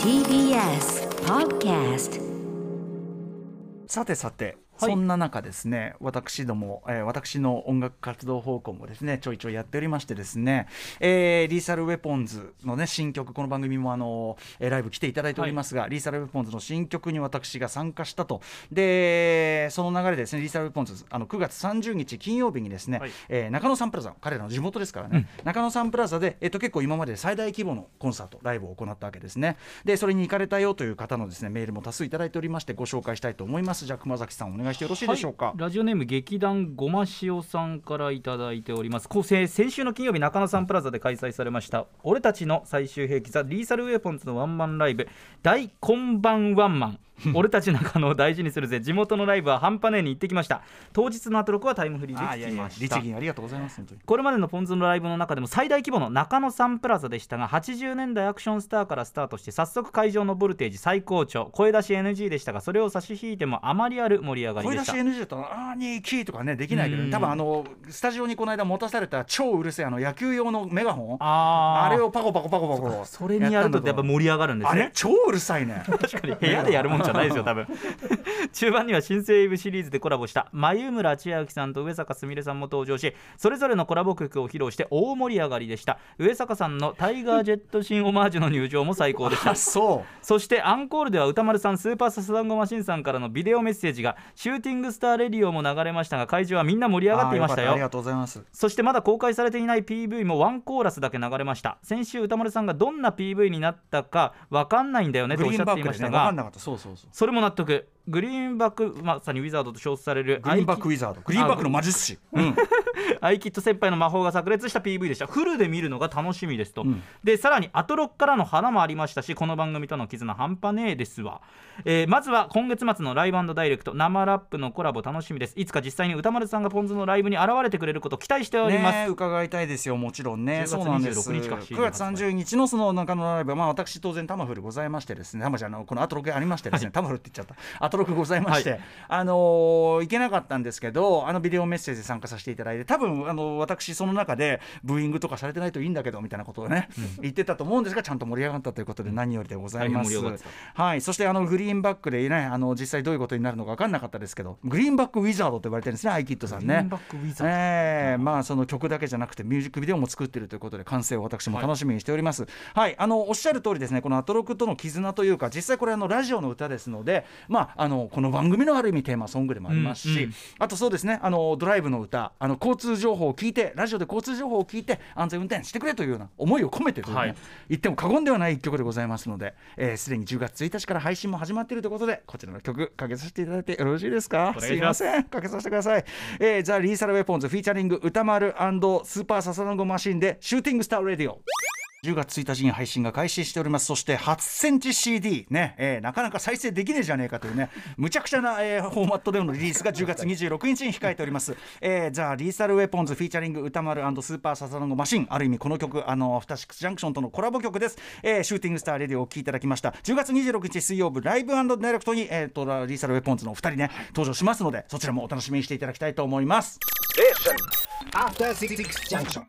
TBS Podcast さてさて、そんな中ですね私ども、えー私の音楽活動方向もですねちょいちょいやっておりましてですね、えーリーサルウェポンズのね新曲この番組もあの、えーライブ来ていただいておりますが、リーサルウェポンズの新曲に私が参加したと。でその流れでですねリーサルウェポンズあの9月30日金曜日にですね、はい。えー中野サンプラザ彼らの地元ですからね、中野サンプラザで、えっと結構今まで最大規模のコンサートライブを行ったわけですね。でそれに行かれたよという方のですねメールも多数いただいておりましてご紹介したいと思います。じゃあ熊崎さんお願いしてよろしいでしょうか、はい。ラジオネーム劇団ごま塩さんからいただいております。構成先週の金曜日中野サンプラザで開催されました俺たちの最終兵器ザ・リーサルウェポンズのワンマンライブ大こんばんワンマン。俺たち中野を大事にするぜ。地元のライブは半端ねえに行ってきました。当日のアトロクはタイムフリーで聞きました。律儀ありがとうございますこれまでのポンズのライブの中でも最大規模の中野サンプラザでしたが80年代アクションスターからスタートして早速会場のボルテージ最高潮声出し NG でしたがそれを差し引いてもあまりある盛り上がりでし声出した NG だとあーにーキーとかねできないけど、うん。多分あのスタジオにこの間持たされた超うるせえあの野球用のメガホン。あれをパコパコパコパコそれにやるとやっぱ盛り上がるんですあれね超うるさいね。確かに。部屋でやるもんじゃないですよ多分。中盤には新生イブシリーズでコラボした眉村千秋さんと上坂すみれさんも登場しそれぞれのコラボ曲を披露して大盛り上がりでした。上坂さんのタイガージェットシンオマージュの入場も最高でした。あそう。そしてアンコールでは歌丸さんスーパーササダンゴマシンさんからのビデオメッセージがシューティングスターレディオも流れましたが会場はみんな盛り上がっていましたよ。ありがとうございます。そしてまだ公開されていない PV もワンコーラスだけ流れました。先週歌丸さんがどんな PV になったか分かんないんだよねとグおっしゃっていましたがそうそうそれも納得。グリーンバックまさにウィザードと称されるグリーンバックウィザード。グリーンバックの魔術師。うん。アイキッド先輩の魔法が炸裂した PV でした。フルで見るのが楽しみですと、ん。でさらにアトロックからの花もありましたしこの番組との絆半端ねえですわ、えーまずは今月末のライブダイレクト。生ラップのコラボ楽しみです。いつか実際に歌丸さんがポンズのライブに現れてくれることを期待しております、伺いたいですよ。もちろんね。10月そうなんです。26日か9月30日のその中野ライブまあ私当然タマフルございましてですね。タマじゃんあのこのアトロクありましてですね、タマフルって言っちゃった。アトロクございまして、はあのー行けなかったんですけどあのビデオメッセージで参加させていただいて多分あの私その中でブーイングとかされてないといいんだけどみたいなことをね、言ってたと思うんですがちゃんと盛り上がったということで何よりでございます、大変盛り上がってはい。そしてあのグリーンバックでねあの実際どういうことになるのか分かんなかったですけどグリーンバックウィザードと言われてるんですねアイキッドさんね。えーまあその曲だけじゃなくてミュージックビデオも作っているということで完成を私も楽しみにしております。はい、あのおっしゃる通りですねこのアトロクとの絆というか実際これあのラジオの歌ですのでまああのこの番組のある意味テーマソングでもありますし、うんうん。あとそうですねあのドライブの歌あの交通情報を聞いてラジオで交通情報を聞いて安全運転してくれというような思いを込めてというね、はい。言っても過言ではない一曲でございますので、えーすでに10月1日から配信も始まっているということでこちらの曲かけさせていただいてよろしいですか？す。すいません。かけさせてください、えー、ザ・リーサル・ウェポンズフィーチャリング宇多丸スーパーササダンゴマシンでシューティングスター・レディオ10月1日に配信が開始しております。そして8センチ CD ね、えーなかなか再生できねえじゃねえかというね。むちゃくちゃな、えーフォーマットでのリリースが10月26日に控えております、えー、ザ・リーサル・ウェポンズフィーチャリング宇多丸スーパーササダンゴマシン。ある意味この曲あのアフターシックスジャンクションとのコラボ曲です、えーシューティングスター・レディオをお聴きいただきました。10月26日水曜日ライブダイレクトに、えー、とリーサル・ウェポンズのお二人ね登場しますのでそちらもお楽しみにしていただきたいと思います。After Six Junction.